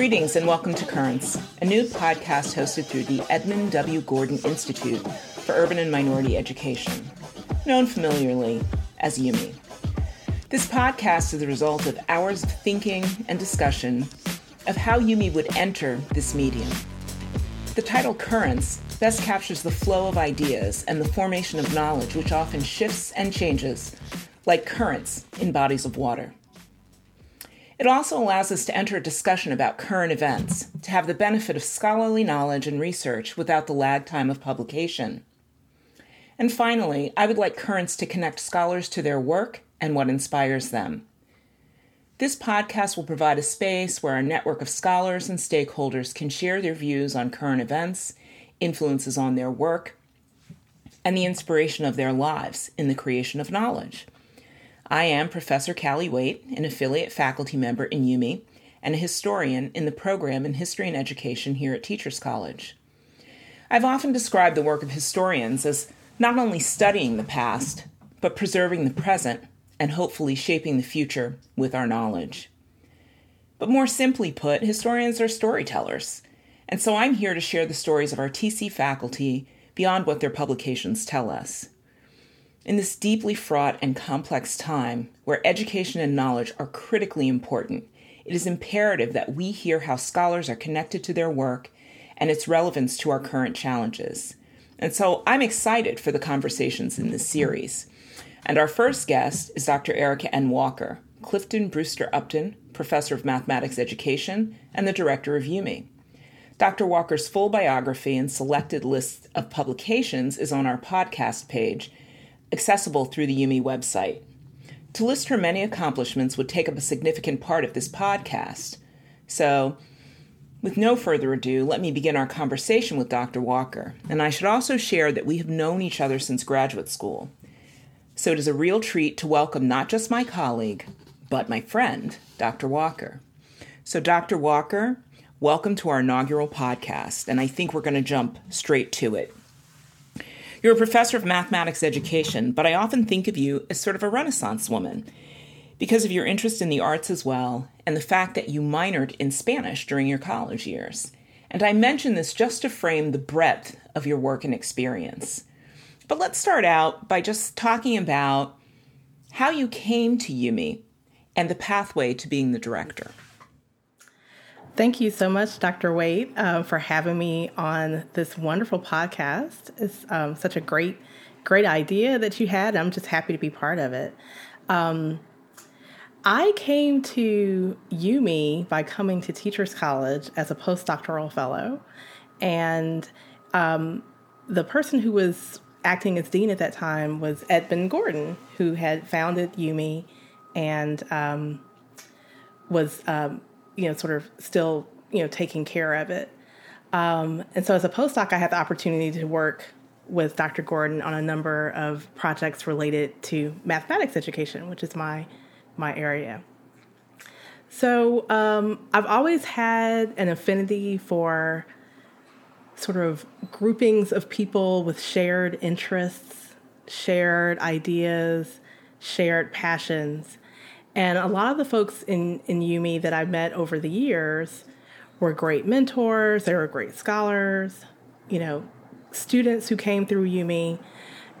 Greetings and welcome to Currents, a new podcast hosted through the Edmund W. Gordon Institute for Urban and Minority Education, known familiarly as IUME. This podcast is the result of hours of thinking and discussion of how IUME would enter this medium. The title Currents best captures the flow of ideas and the formation of knowledge, which often shifts and changes like currents in bodies of water. It also allows us to enter a discussion about current events, to have the benefit of scholarly knowledge and research without the lag time of publication. And finally, I would like Currents to connect scholars to their work and what inspires them. This podcast will provide a space where our network of scholars and stakeholders can share their views on current events, influences on their work, and the inspiration of their lives in the creation of knowledge. I am Professor Cally Waite, an affiliate faculty member in IUME and a historian in the program in History and Education here at Teachers College. I've often described the work of historians as not only studying the past, but preserving the present and hopefully shaping the future with our knowledge. But more simply put, historians are storytellers, and so I'm here to share the stories of our TC faculty beyond what their publications tell us. In this deeply fraught and complex time, where education and knowledge are critically important, it is imperative that we hear how scholars are connected to their work and its relevance to our current challenges. And so I'm excited for the conversations in this series. And our first guest is Dr. Erica N. Walker, Clifford Brewster Upton, Professor of Mathematics Education and the Director of IUME. Dr. Walker's full biography and selected list of publications is on our podcast page accessible through the IUME website. To list her many accomplishments would take up a significant part of this podcast. So, with no further ado, let me begin our conversation with Dr. Walker. And I should also share that we have known each other since graduate school. So it is a real treat to welcome not just my colleague, but my friend, Dr. Walker. So, Dr. Walker, welcome to our inaugural podcast. And I think we're going to jump straight to it. You're a professor of mathematics education, but I often think of you as sort of a Renaissance woman because of your interest in the arts as well and the fact that you minored in Spanish during your college years. And I mention this just to frame the breadth of your work and experience. But let's start out by just talking about how you came to IUME and the pathway to being the director. Thank you so much, Dr. Waite, uh, for having me on this wonderful podcast. It's um, such a great, great idea that you had. I'm just happy to be part of it. Um, I came to IUME by coming to Teachers College as a postdoctoral fellow, and um, the person who was acting as dean at that time was Edmund Gordon, who had founded IUME and um, was um, you know, sort of still, you know, taking care of it. Um, and so as a postdoc, I had the opportunity to work with Dr. Gordon on a number of projects related to mathematics education, which is my my area. So um, I've always had an affinity for sort of groupings of people with shared interests, shared ideas, shared passions. And a lot of the folks in, in IUME that I've met over the years were great mentors, they were great scholars, you know, students who came through IUME.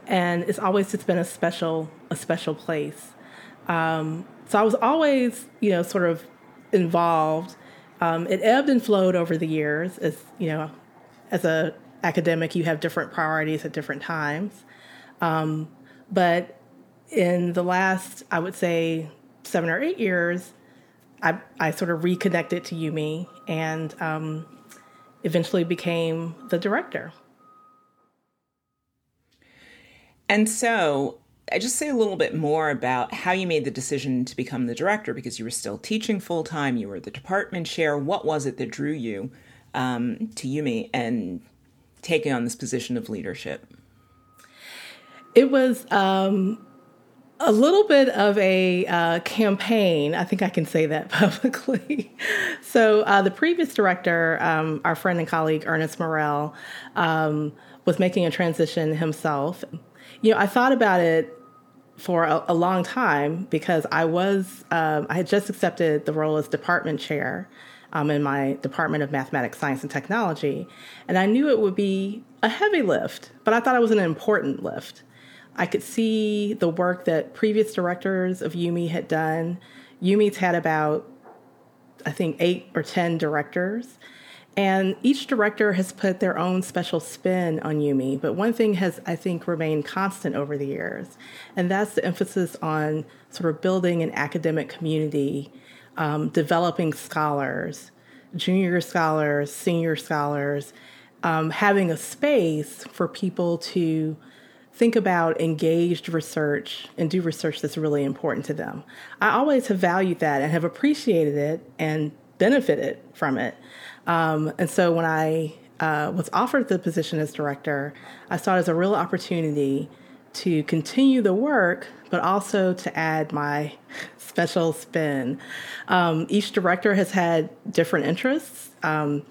And it's always just been a special, a special place. Um, so I was always, you know, sort of involved. Um, it ebbed and flowed over the years as, you know, as a academic, you have different priorities at different times. Um, but in the last, I would say, seven or eight years, I, I sort of reconnected to IUME and um, eventually became the director. And so, I just say a little bit more about how you made the decision to become the director because you were still teaching full time, you were the department chair. What was it that drew you um, to IUME and taking on this position of leadership? It was um, a little bit of a uh, campaign. I think I can say that publicly. so, uh, the previous director, um, our friend and colleague Ernest Morrell, um, was making a transition himself. You know, I thought about it for a, a long time because I was, um, I had just accepted the role as department chair. um, in my Department of Mathematics, Science, and Technology. And I knew it would be a heavy lift, but I thought it was an important lift. I could see the work that previous directors of IUME had done. IUME's had about, I think, eight or 10 directors. And each director has put their own special spin on IUME. But one thing has, I think, remained constant over the years, and that's the emphasis on sort of building an academic community, um, developing scholars, junior scholars, senior scholars, um, having a space for people to think about engaged research and do research that's really important to them. I always have valued that and have appreciated it and benefited from it. Um, and so when I uh, was offered the position as director, I saw it as a real opportunity to continue the work, but also to add my special spin. Um, each director has had different interests. Um,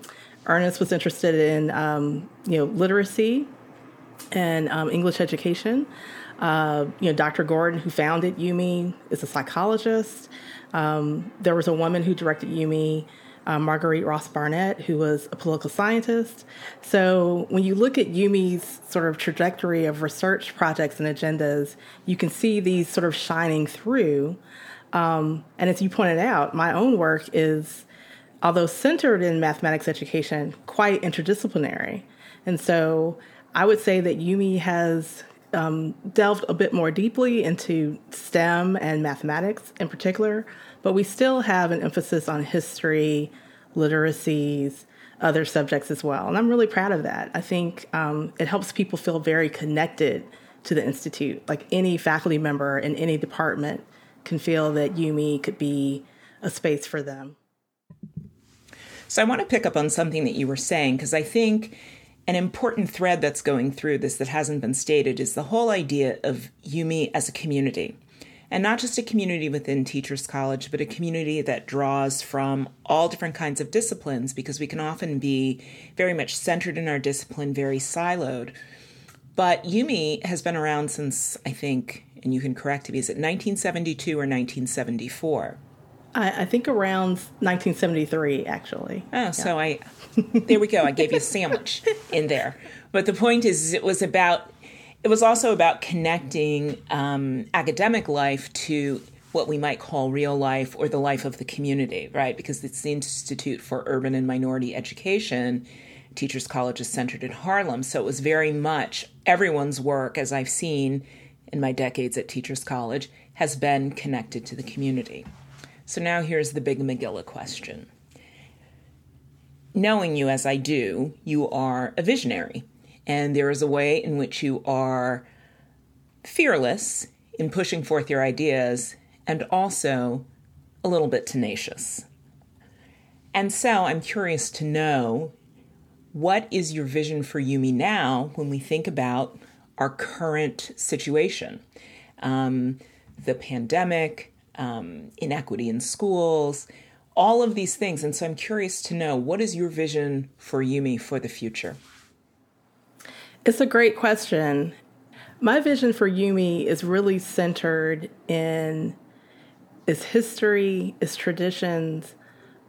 Ernest was interested in um, you know literacy and um, English education. Uh, you know, Dr. Gordon, who founded IUME, is a psychologist. Um, there was a woman who directed IUME uh, Marguerite Ross Barnett, who was a political scientist. So when you look at IUME's sort of trajectory of research projects and agendas, you can see these sort of shining through. Um, and as you pointed out, my own work is, although centered in mathematics education, quite interdisciplinary. And so I would say that IUME has um, delved a bit more deeply into STEM and mathematics in particular, but we still have an emphasis on history, literacies, other subjects as well. And I'm really proud of that. I think um, it helps people feel very connected to the Institute. Like any faculty member in any department can feel that IUME could be a space for them. So I want to pick up on something that you were saying because I think an important thread that's going through this that hasn't been stated is the whole idea of IUME as a community. And not just a community within Teachers College, but a community that draws from all different kinds of disciplines because we can often be very much centered in our discipline, very siloed. But IUME has been around since, I think, and you can correct me, is it 1972 or 1974? I, I think around 1973, actually. Oh, yeah. so I, there we go. I gave you a sandwich in there. But the point is, it was about, it was also about connecting um, academic life to what we might call real life or the life of the community, right? Because it's the Institute for Urban and Minority Education. Teachers College is centered in Harlem. So it was very much everyone's work, as I've seen in my decades at Teachers College, has been connected to the community. So now here's the big Megillah question. Knowing you as I do, you are a visionary, and there is a way in which you are fearless in pushing forth your ideas and also a little bit tenacious. And so I'm curious to know what is your vision for IUME now when we think about our current situation? Um, the pandemic, um, inequity in schools, all of these things. And so I'm curious to know what is your vision for IUME for the future? It's a great question. My vision for IUME is really centered in its history, its traditions,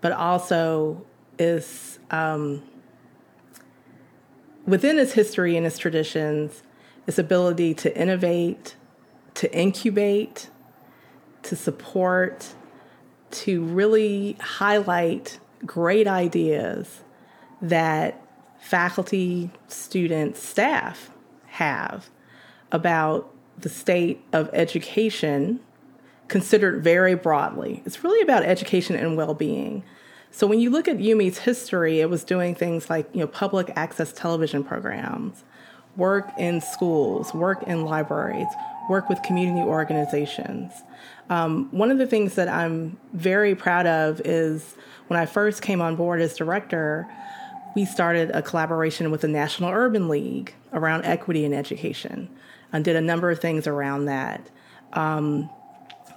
but also is um, within its history and its traditions, its ability to innovate, to incubate, to support, to really highlight great ideas that faculty, students, staff have about the state of education considered very broadly. It's really about education and well-being. So when you look at IUME's history, it was doing things like, you know, public access television programs, work in schools, work in libraries, work with community organizations. Um, one of the things that I'm very proud of is when I first came on board as director, we started a collaboration with the National Urban League around equity in education and did a number of things around that. Um,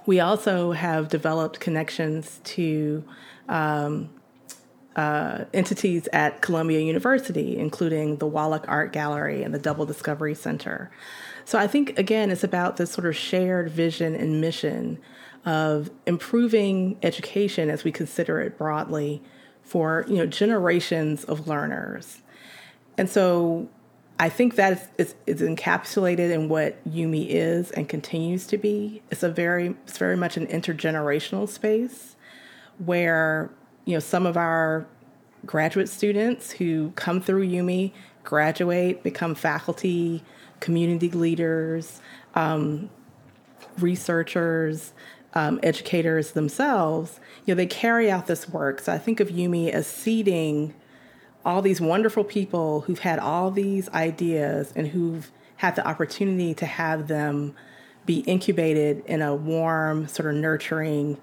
we also have developed connections to um, uh, entities at Columbia University, including the Wallach Art Gallery and the Double Discovery Center. So I think, again, it's about this sort of shared vision and mission of improving education as we consider it broadly for you know generations of learners. And so I think that is, is, is, encapsulated in what IUME is and continues to be. It's a very it's very much an intergenerational space where you know some of our graduate students who come through IUME graduate, become faculty, community leaders, um, researchers, um, educators themselves, you know, they carry out this work. So I think of IUME as seeding all these wonderful people who've had all these ideas and who've had the opportunity to have them be incubated in a warm, sort of nurturing,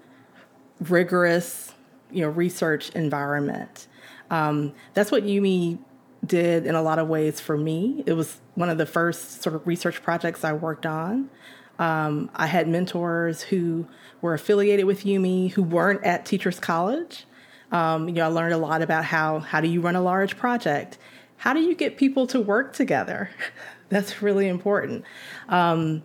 rigorous, you know, research environment. Um, that's what IUME did in a lot of ways for me. It was one of the first sort of research projects I worked on. Um, I had mentors who were affiliated with IUME who weren't at Teachers College. Um, you know, I learned a lot about how how do you run a large project, how do you get people to work together. That's really important. Um,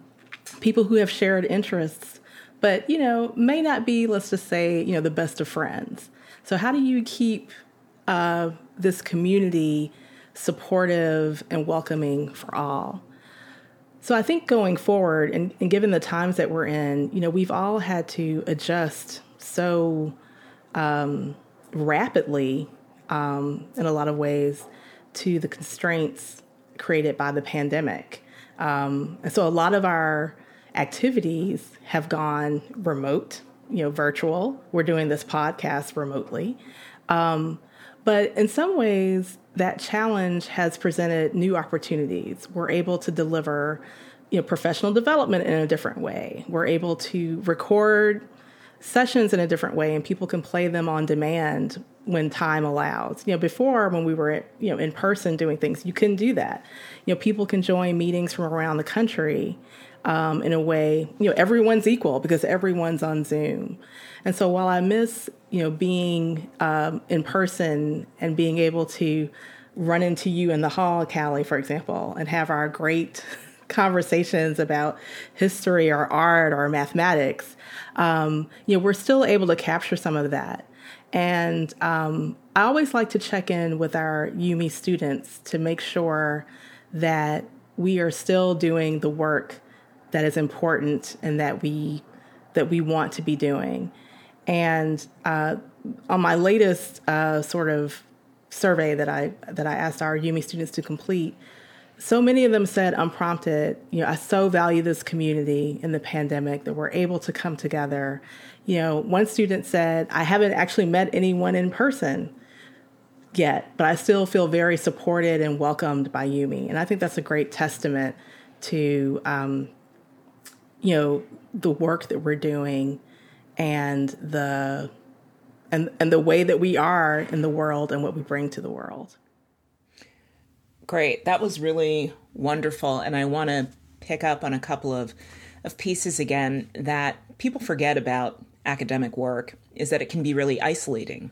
people who have shared interests, but you know, may not be, let's just say, you know, the best of friends. So how do you keep uh, this community supportive and welcoming for all? So I think going forward, and, and, given the times that we're in, you know, we've all had to adjust so um, rapidly um, in a lot of ways to the constraints created by the pandemic. Um, and so a lot of our activities have gone remote, you know, virtual. We're doing this podcast remotely. Um, but in some ways, that challenge has presented new opportunities. We're able to deliver, you know, professional development in a different way. We're able to record sessions in a different way, and people can play them on demand when time allows. You know, before when we were you know in person doing things, you couldn't do that. You know, people can join meetings from around the country um, in a way. You know, everyone's equal because everyone's on Zoom. And so while I miss, you know, being um, in person and being able to run into you in the hall, Cally, for example, and have our great conversations about history or art or mathematics, um, you know, we're still able to capture some of that. And um, I always like to check in with our IUME students to make sure that we are still doing the work that is important and that we that we want to be doing. And uh, on my latest uh, sort of survey that I that I asked our IUME students to complete, so many of them said unprompted, you know, I so value this community in the pandemic that we're able to come together. You know, one student said, I haven't actually met anyone in person yet, but I still feel very supported and welcomed by IUME. And I think that's a great testament to, um, you know, the work that we're doing and the and and the way that we are in the world and what we bring to the world. Great. That was really wonderful and I want to pick up on a couple of of pieces again that people forget about academic work is that it can be really isolating.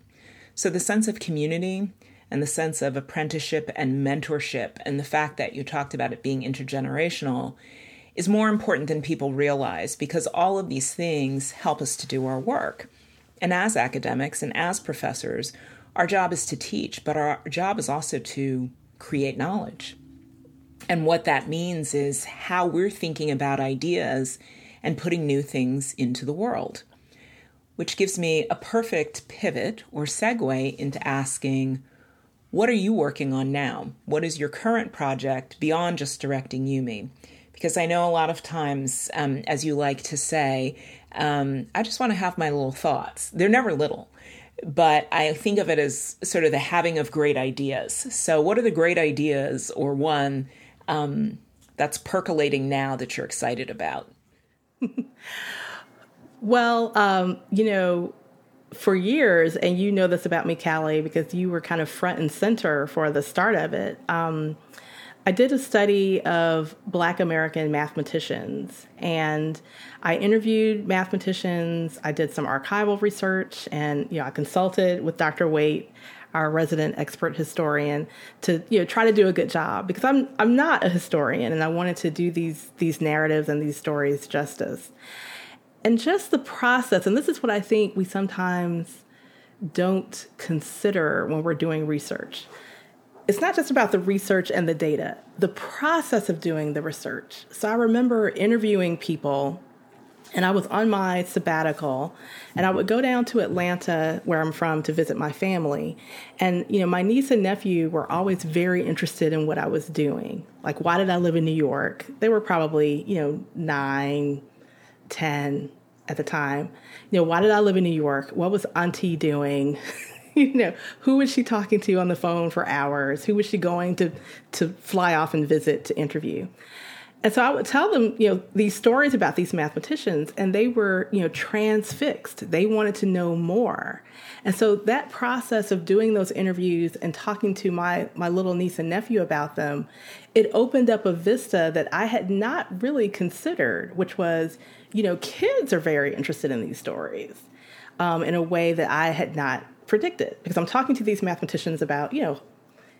So the sense of community and the sense of apprenticeship and mentorship and the fact that you talked about it being intergenerational is more important than people realize because all of these things help us to do our work. And as academics and as professors, our job is to teach, but our job is also to create knowledge. And what that means is how we're thinking about ideas and putting new things into the world. Which gives me a perfect pivot or segue into asking, what are you working on now? What is your current project beyond just directing IUME? Because I know a lot of times, um, as you like to say, um, I just want to have my little thoughts. They're never little, but I think of it as sort of the having of great ideas. So, what are the great ideas, or one um, that's percolating now that you're excited about? well, um, you know, for years, and you know this about me, Cally, because you were kind of front and center for the start of it. Um, I did a study of Black American mathematicians, and I interviewed mathematicians. I did some archival research, and you know, I consulted with Dr. Waite, our resident expert historian, to you know try to do a good job because I'm I'm not a historian, and I wanted to do these these narratives and these stories justice. And just the process, and this is what I think we sometimes don't consider when we're doing research. It's not just about the research and the data, the process of doing the research. So I remember interviewing people and I was on my sabbatical and I would go down to Atlanta where I'm from to visit my family. And you know my niece and nephew were always very interested in what I was doing. Like why did I live in New York? They were probably you know 9 10 at the time. You know why did I live in New York? What was auntie doing you know who was she talking to on the phone for hours who was she going to to fly off and visit to interview and so I would tell them, you know, these stories about these mathematicians, and they were, you know, transfixed. They wanted to know more. And so that process of doing those interviews and talking to my my little niece and nephew about them, it opened up a vista that I had not really considered, which was, you know, kids are very interested in these stories um, in a way that I had not predicted. Because I'm talking to these mathematicians about, you know,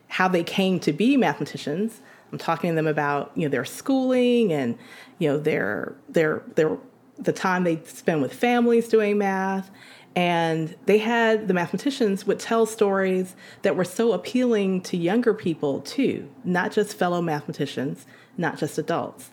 how they came to be mathematicians I'm talking to them about you know their schooling and you know their their their the time they spend with families doing math. And they had the mathematicians would tell stories that were so appealing to younger people too, not just fellow mathematicians, not just adults.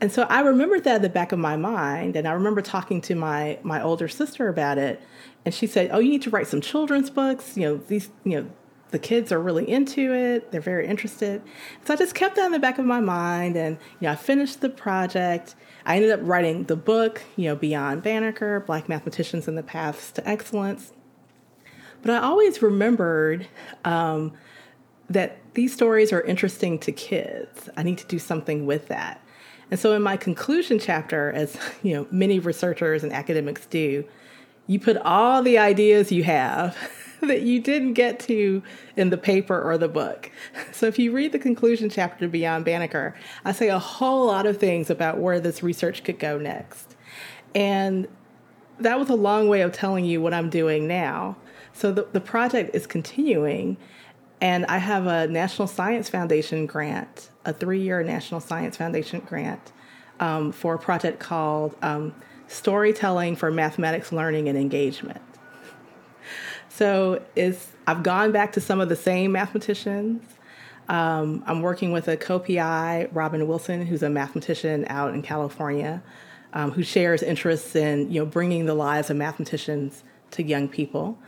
And so I remembered that at the back of my mind, and I remember talking to my my older sister about it, and she said, "Oh, you need to write some children's books. You know, these you know the kids are really into it. They're very interested. So I just kept that in the back of my mind. And, you know, I finished the project. I ended up writing the book, you know, Beyond Banneker Black Mathematicians and the Paths to Excellence. But I always remembered um, that these stories are interesting to kids. I need to do something with that. And so in my conclusion chapter, as you know, many researchers and academics do, you put all the ideas you have that you didn't get to in the paper or the book. So if you read the conclusion chapter Beyond Banneker, I say a whole lot of things about where this research could go next. And that was a long way of telling you what I'm doing now. So the, the project is continuing, and I have a National Science Foundation grant, a three year National Science Foundation grant um, for a project called um, Storytelling for Mathematics Learning and Engagement. So it's I've gone back to some of the same mathematicians. Um, I'm working with a co-PI, Robin Wilson, who's a mathematician out in California, um, who shares interests in you know bringing the lives of mathematicians to young people.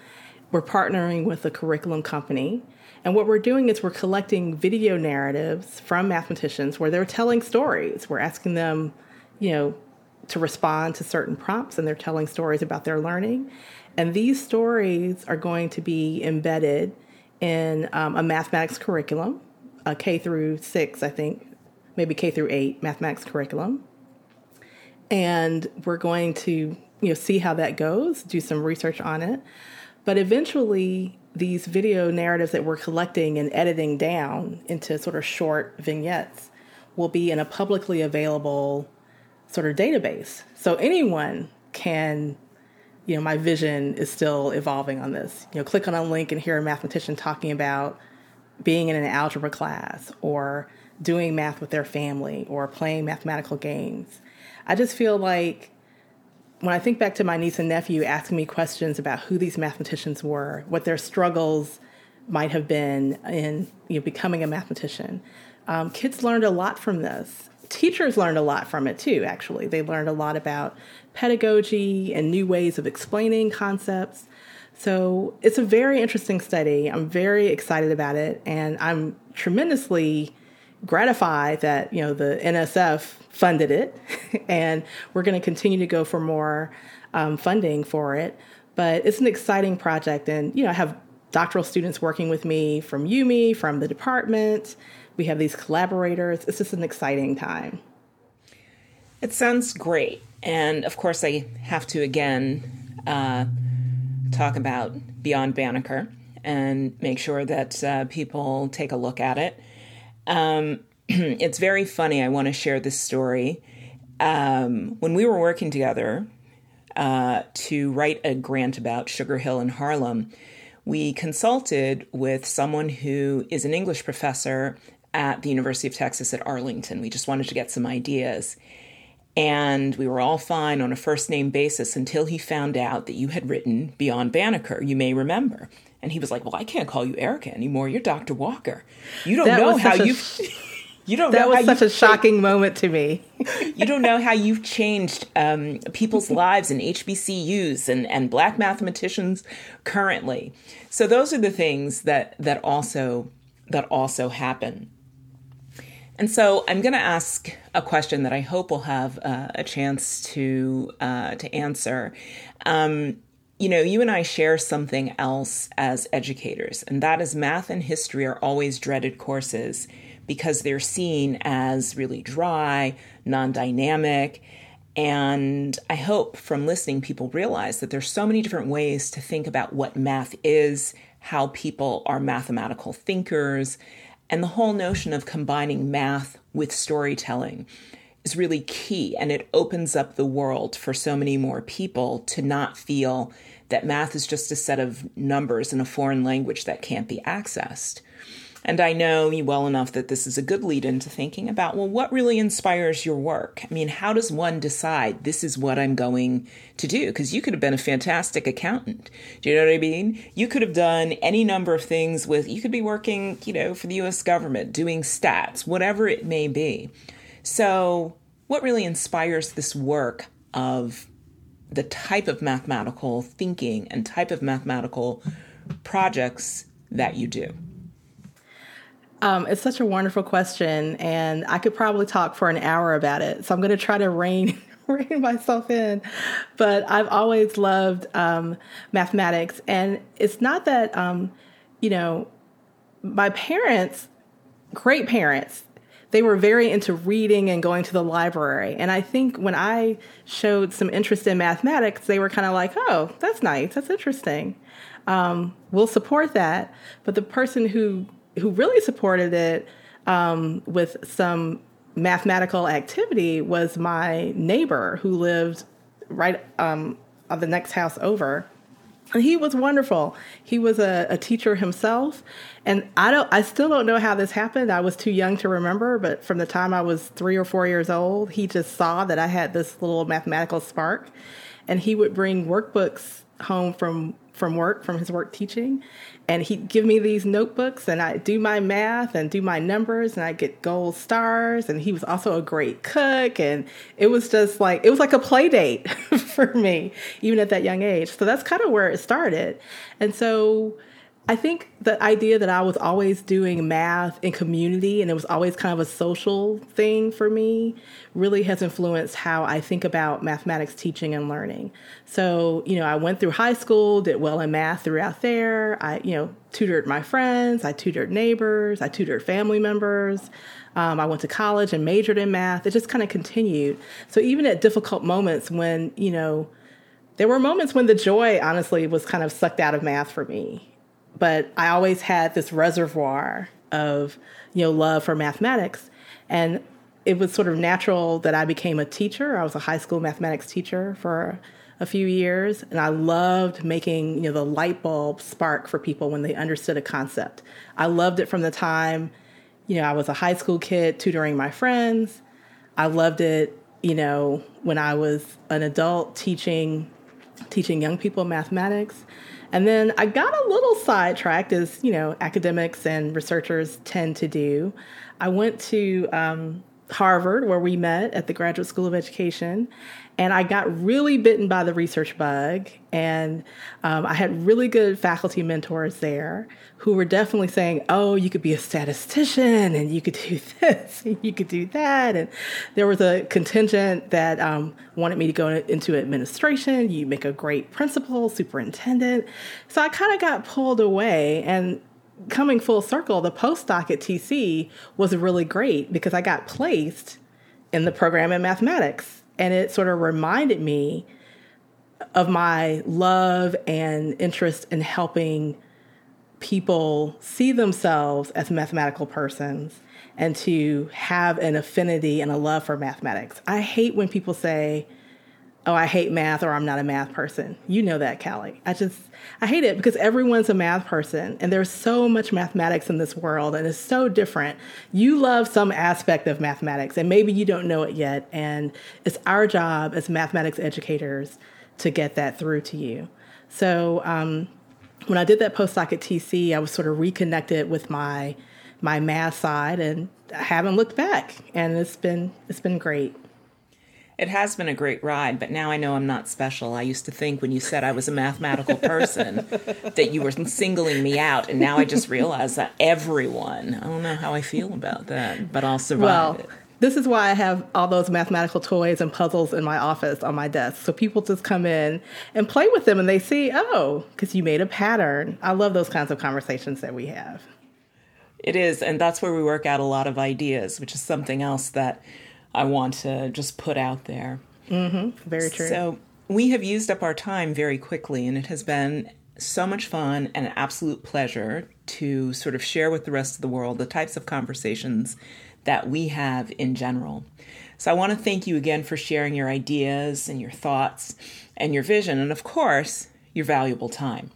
We're partnering with a curriculum company, and what we're doing is we're collecting video narratives from mathematicians where they're telling stories. We're asking them, you know, to respond to certain prompts, and they're telling stories about their learning. And these stories are going to be embedded in um, a mathematics curriculum, a K through six, I think, maybe K through eight mathematics curriculum. And we're going to, you know, see how that goes, do some research on it. But eventually, these video narratives that we're collecting and editing down into sort of short vignettes will be in a publicly available sort of database. So anyone can you know, my vision is still evolving on this. You know, click on a link and hear a mathematician talking about being in an algebra class or doing math with their family or playing mathematical games. I just feel like when I think back to my niece and nephew asking me questions about who these mathematicians were, what their struggles might have been in you know, becoming a mathematician, um, kids learned a lot from this teachers learned a lot from it too, actually. They learned a lot about pedagogy and new ways of explaining concepts. So it's a very interesting study. I'm very excited about it, and I'm tremendously gratified that you know the NSF funded it, and we're going to continue to go for more um, funding for it. But it's an exciting project, and you know I have doctoral students working with me from IUME, from the department, we have these collaborators. It's just an exciting time. It sounds great. And of course, I have to again uh, talk about Beyond Banneker and make sure that uh, people take a look at it. Um, it's very funny. I want to share this story. Um, when we were working together uh, to write a grant about Sugar Hill in Harlem, we consulted with someone who is an English professor at the University of Texas at Arlington. We just wanted to get some ideas. And we were all fine on a first name basis until he found out that you had written Beyond Banneker, you may remember. And he was like, Well, I can't call you Erica anymore. You're Dr. Walker. You don't That know how you've. You don't That was such a shocking moment to me. you don't know how you've changed um, people's lives in HBCUs and, and black mathematicians currently. So those are the things that that also that also happen. And so I'm going to ask a question that I hope we'll have uh, a chance to uh, to answer. Um, you know, you and I share something else as educators, and that is math and history are always dreaded courses because they're seen as really dry, non dynamic. And I hope from listening, people realize that there's so many different ways to think about what math is, how people are mathematical thinkers, and the whole notion of combining math with storytelling is really key. And it opens up the world for so many more people to not feel that math is just a set of numbers in a foreign language that can't be accessed. And I know you well enough that this is a good lead into thinking about well, what really inspires your work? I mean, how does one decide this is what I'm going to do? Because you could have been a fantastic accountant. Do you know what I mean? You could have done any number of things with, you could be working, you know, for the US government, doing stats, whatever it may be. So, what really inspires this work of the type of mathematical thinking and type of mathematical projects that you do? Um, it's such a wonderful question, and I could probably talk for an hour about it. So I'm going to try to rein rein myself in. But I've always loved um, mathematics, and it's not that um, you know my parents, great parents, they were very into reading and going to the library. And I think when I showed some interest in mathematics, they were kind of like, "Oh, that's nice. That's interesting. Um, we'll support that." But the person who who really supported it um, with some mathematical activity was my neighbor who lived right um, the next house over. And he was wonderful. He was a, a teacher himself, and I don't. I still don't know how this happened. I was too young to remember, but from the time I was three or four years old, he just saw that I had this little mathematical spark, and he would bring workbooks home from from work from his work teaching and he'd give me these notebooks and I'd do my math and do my numbers and I'd get gold stars and he was also a great cook and it was just like it was like a play date for me even at that young age. So that's kind of where it started. And so I think the idea that I was always doing math in community and it was always kind of a social thing for me really has influenced how I think about mathematics teaching and learning. So, you know, I went through high school, did well in math throughout there. I, you know, tutored my friends, I tutored neighbors, I tutored family members. Um, I went to college and majored in math. It just kind of continued. So even at difficult moments when, you know, there were moments when the joy honestly was kind of sucked out of math for me but I always had this reservoir of you know love for mathematics, and it was sort of natural that I became a teacher. I was a high school mathematics teacher for a few years, and I loved making you know the light bulb spark for people when they understood a concept. I loved it from the time you know I was a high school kid tutoring my friends. I loved it you know when I was an adult teaching teaching young people mathematics. And then I got a little sidetracked, as you know, academics and researchers tend to do. I went to um, Harvard, where we met at the Graduate School of Education, and I got really bitten by the research bug. And um, I had really good faculty mentors there who were definitely saying, "Oh, you could be a statistician, and you could do this, and you could do that." And there was a contingent that um, wanted me to go into administration. You make a great principal, superintendent. So I kind of got pulled away and coming full circle, the postdoc at TC was really great because I got placed in the program in mathematics. And it sort of reminded me of my love and interest in helping people see themselves as mathematical persons and to have an affinity and a love for mathematics. I hate when people say, oh, I hate math or I'm not a math person. You know that, Cally. I just, I hate it because everyone's a math person and there's so much mathematics in this world and it's so different. You love some aspect of mathematics and maybe you don't know it yet. And it's our job as mathematics educators to get that through to you. So, um, when I did that postdoc at TC, I was sort of reconnected with my my math side and I haven't looked back and it's been it's been great. It has been a great ride, but now I know I'm not special. I used to think when you said I was a mathematical person that you were singling me out, and now I just realize that everyone. I don't know how I feel about that, but I'll survive well, it. This is why I have all those mathematical toys and puzzles in my office on my desk. So people just come in and play with them and they see, oh, because you made a pattern. I love those kinds of conversations that we have. It is, and that's where we work out a lot of ideas, which is something else that I want to just put out there. Mm-hmm. Very true. So we have used up our time very quickly, and it has been so much fun and an absolute pleasure to sort of share with the rest of the world the types of conversations that we have in general. So I want to thank you again for sharing your ideas and your thoughts and your vision, and of course, your valuable time.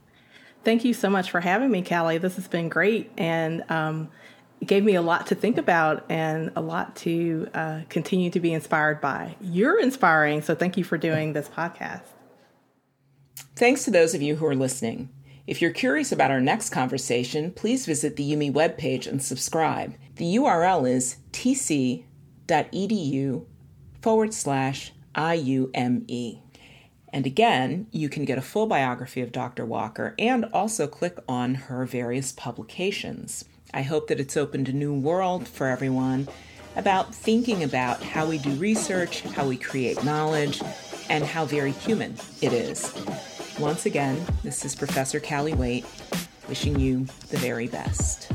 Thank you so much for having me, Cally. This has been great. And um, gave me a lot to think about and a lot to uh, continue to be inspired by. You're inspiring, so thank you for doing this podcast. Thanks to those of you who are listening. If you're curious about our next conversation, please visit the IUME webpage and subscribe. The URL is tc.edu forward slash IUME. And again, you can get a full biography of Dr. Walker and also click on her various publications. I hope that it's opened a new world for everyone about thinking about how we do research, how we create knowledge, and how very human it is. Once again, this is Professor Cally Waite wishing you the very best.